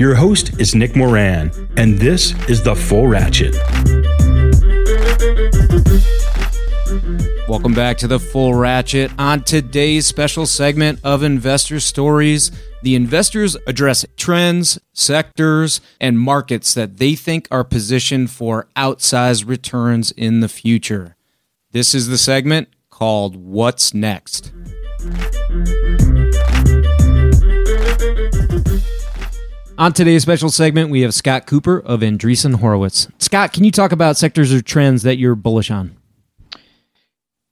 Your host is Nick Moran, and this is The Full Ratchet. Welcome back to the Full Ratchet. On today's special segment of Investor Stories, the investors address trends, sectors, and markets that they think are positioned for outsized returns in the future. This is the segment called What's Next. On today's special segment, we have Scott Kupor of Andreessen Horowitz. Scott, can you talk about sectors or trends that you're bullish on?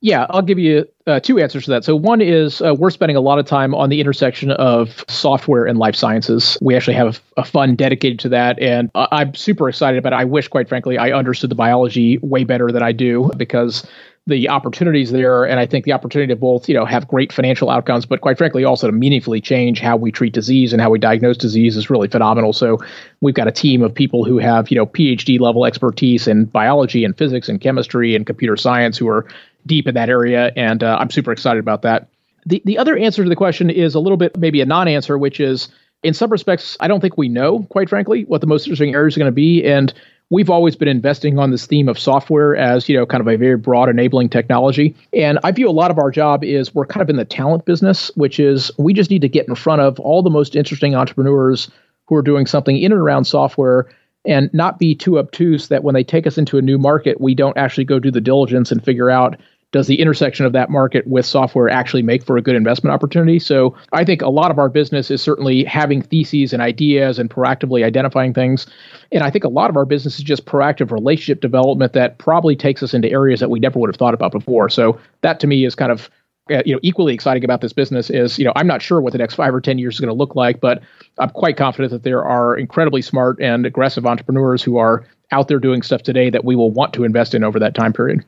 Yeah, I'll give you uh, two answers to that. So, one is uh, we're spending a lot of time on the intersection of software and life sciences. We actually have a fund dedicated to that, and I'm super excited about it. I wish, quite frankly, I understood the biology way better than I do because the opportunities there and i think the opportunity to both you know have great financial outcomes but quite frankly also to meaningfully change how we treat disease and how we diagnose disease is really phenomenal. So we've got a team of people who have you know phd level expertise in biology and physics and chemistry and computer science who are deep in that area and uh, i'm super excited about that. The, the other answer to the question is a little bit maybe a non-answer which is in some respects i don't think we know quite frankly what the most interesting areas are going to be. And we've always been investing on this theme of software as you know kind of a very broad enabling technology. And i view a lot of our job is we're kind of in the talent business which is we just need to get in front of all the most interesting entrepreneurs who are doing something in and around software and not be too obtuse that when they take us into a new market we don't actually go do the diligence and figure out does the intersection of that market with software actually make for a good investment opportunity? So I think a lot of our business is certainly having theses and ideas and proactively identifying things. And I think a lot of our business is just proactive relationship development that probably takes us into areas that we never would have thought about before. So that to me is kind of uh, you know equally exciting about this business is you know I'm not sure what the next 5 or 10 years is going to look like but I'm quite confident that there are incredibly smart and aggressive entrepreneurs who are out there doing stuff today that we will want to invest in over that time period.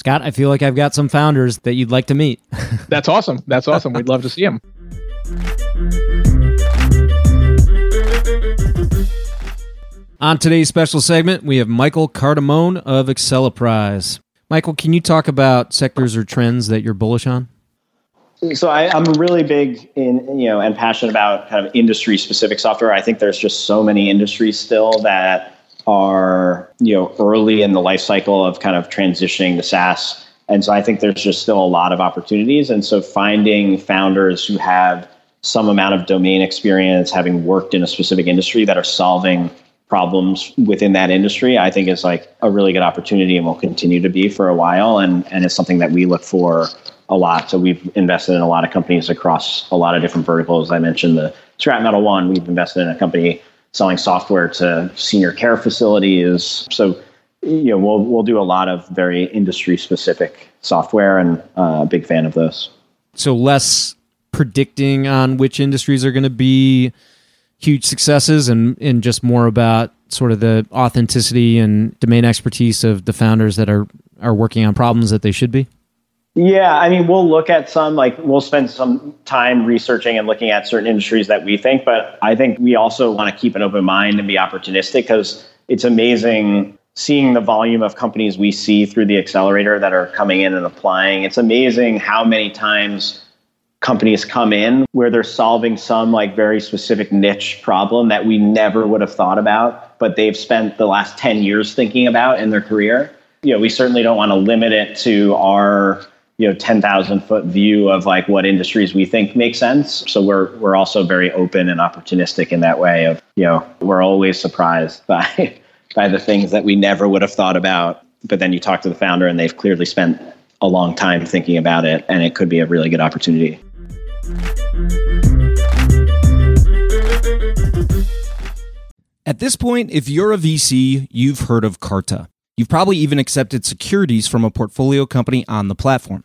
Scott, I feel like I've got some founders that you'd like to meet. That's awesome. That's awesome. We'd love to see them. On today's special segment, we have Michael Cardamone of Acceleprise. Michael, can you talk about sectors or trends that you're bullish on? So I, am really big in you know and passionate about kind of industry specific software. I think there's just so many industries still that are you know early in the life cycle of kind of transitioning to SaaS. And so I think there's just still a lot of opportunities. And so finding founders who have some amount of domain experience, having worked in a specific industry that are solving problems within that industry, I think is like a really good opportunity and will continue to be for a while. And, and it's something that we look for a lot. So we've invested in a lot of companies across a lot of different verticals. I mentioned the scrap metal one. We've invested in a company selling software to senior care facilities. So, you know, we'll we'll do a lot of very industry specific software, and uh, a big fan of those. So less predicting on which industries are going to be huge successes, and and just more about sort of the authenticity and domain expertise of the founders that are are working on problems that they should be. Yeah, I mean, we'll look at some, like, we'll spend some time researching and looking at certain industries that we think, but I think we also want to keep an open mind and be opportunistic because it's amazing seeing the volume of companies we see through the accelerator that are coming in and applying. It's amazing how many times companies come in where they're solving some like very specific niche problem that we never would have thought about, but they've spent the last 10 years thinking about in their career. You know, we certainly don't want to limit it to our you know 10,000 foot view of like what industries we think make sense. So we're we're also very open and opportunistic in that way of you know we're always surprised by by the things that we never would have thought about. But then you talk to the founder, and they've clearly spent a long time thinking about it, and it could be a really good opportunity. At this point, if you're a VC, you've heard of Carta. You've probably even accepted securities from a portfolio company on the platform.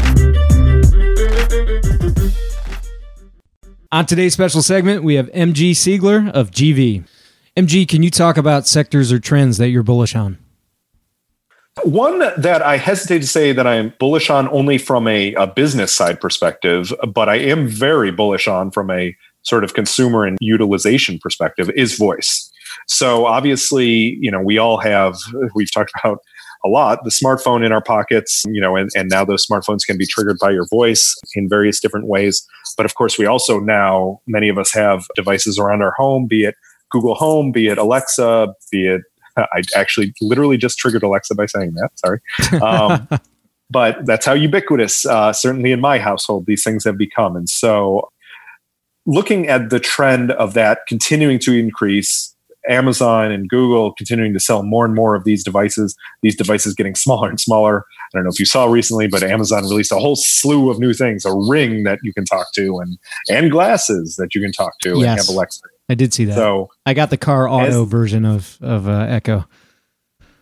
On today's special segment, we have MG Siegler of GV. MG, can you talk about sectors or trends that you're bullish on? One that I hesitate to say that I am bullish on only from a, a, business side perspective, but I am very bullish on from a sort of consumer and utilization perspective is voice. So obviously, you know, we all have, we've talked about a lot the smartphone in our pockets you know and, and now those smartphones can be triggered by your voice in various different ways. But of course we also now many of us have devices around our home be it google home be it alexa be it i actually literally just triggered alexa by saying that sorry. Um, but that's how ubiquitous uh, certainly in my household these things have become. And so looking at the trend of that continuing to increase Amazon and Google continuing to sell more and more of these devices, these devices getting smaller and smaller. I don't know if you saw recently, but Amazon released a whole slew of new things, a ring that you can talk to and and glasses that you can talk to yes. and have Alexa. I did see that. So I got the car auto as, version of of uh, Echo.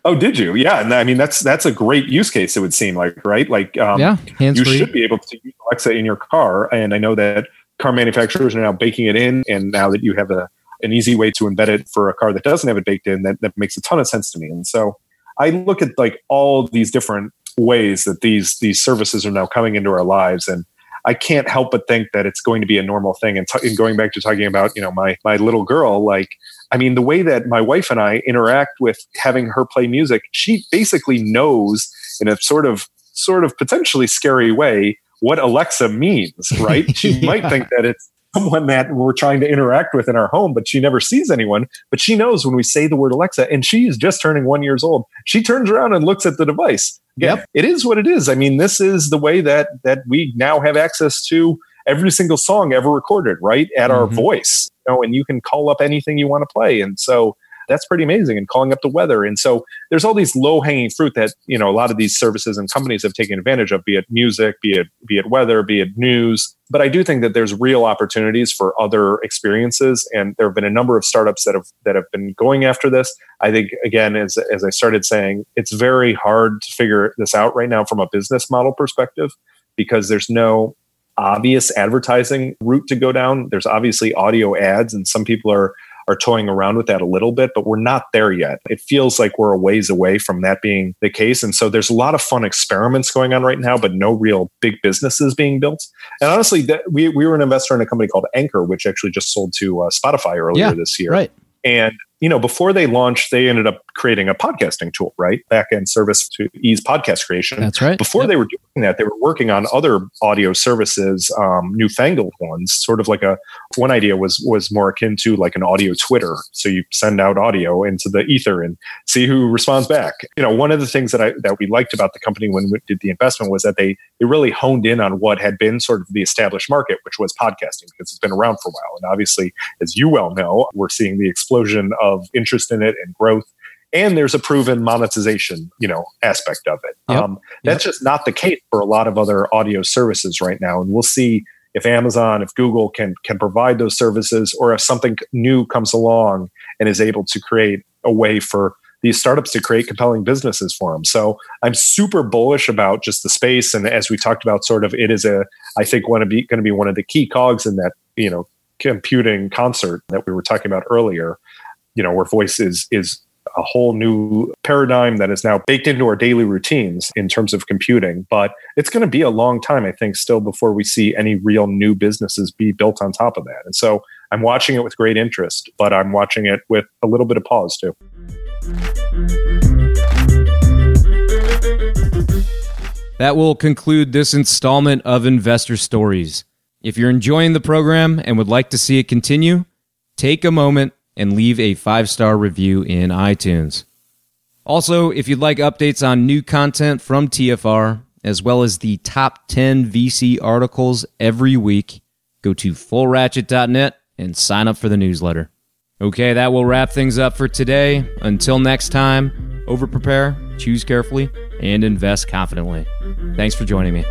Oh, did you? Yeah, and I mean that's that's a great use case. It would seem like right, like um, yeah, you should be able to use Alexa in your car, and I know that car manufacturers are now baking it in, and now that you have a an easy way to embed it for a car that doesn't have it baked in that, that makes a ton of sense to me. And so i look at like all these different ways that these these services are now coming into our lives and i can't help but think that it's going to be a normal thing. And, t- and going back to talking about you know my my little girl like i mean the way that my wife and i interact with having her play music she basically knows in a sort of sort of potentially scary way what alexa means right? She yeah. might think that it's someone that we're trying to interact with in our home, but she never sees anyone. But she knows when we say the word Alexa, and she is just turning one years old. She turns around and looks at the device. Yep, it is what it is. I mean, this is the way that that we now have access to every single song ever recorded, right at mm-hmm. our voice. You know, and you can call up anything you want to play, and so that's pretty amazing and calling up the weather. And so there's all these low hanging fruit that you know a lot of these services and companies have taken advantage of be it music be it be it weather be it news. But i do think that there's real opportunities for other experiences and there have been a number of startups that have that have been going after this. I think again as as i started saying it's very hard to figure this out right now from a business model perspective because there's no obvious advertising route to go down. There's obviously audio ads and some people are are toying around with that a little bit, but we're not there yet. It feels like we're a ways away from that being the case. And so there's a lot of fun experiments going on right now, but no real big businesses being built. And honestly, we, we were an investor in a company called Anchor, which actually just sold to uh, Spotify earlier yeah, this year. Right. And you know, before they launched, they ended up creating a podcasting tool, right? Back end service to ease podcast creation. That's right. Before yep. they were doing that, they were working on other audio services, um, newfangled ones. Sort of like a one idea was was more akin to like an audio Twitter. So you send out audio into the ether and see who responds back. You know, one of the things that I that we liked about the company when we did the investment was that they they really honed in on what had been sort of the established market, which was podcasting, because it's been around for a while. And obviously, as you well know, we're seeing the explosion of of interest in it and growth. and there's a proven monetization, you know, aspect of it. Yep. Um, that's yep. just not the case for a lot of other audio services right now, and we'll see if Amazon, if Google can can provide those services, or if something new comes along and is able to create a way for these startups to create compelling businesses for them. So I'm super bullish about just the space, and as we talked about, sort of it is a I think want to be going to be one of the key cogs in that you know computing concert that we were talking about earlier. You know, where voice is is a whole new paradigm that is now baked into our daily routines in terms of computing. But it's going to be a long time, I think, still before we see any real new businesses be built on top of that. And so I'm watching it with great interest, but I'm watching it with a little bit of pause too. That will conclude this installment of Investor Stories. If you're enjoying the program and would like to see it continue, take a moment and leave a five star review in iTunes. Also, if you'd like updates on new content from TFR, as well as the top 10 VC articles every week, go to fullratchet.net and sign up for the newsletter. Okay, that will wrap things up for today. Until next time, overprepare, choose carefully, and invest confidently. Thanks for joining me.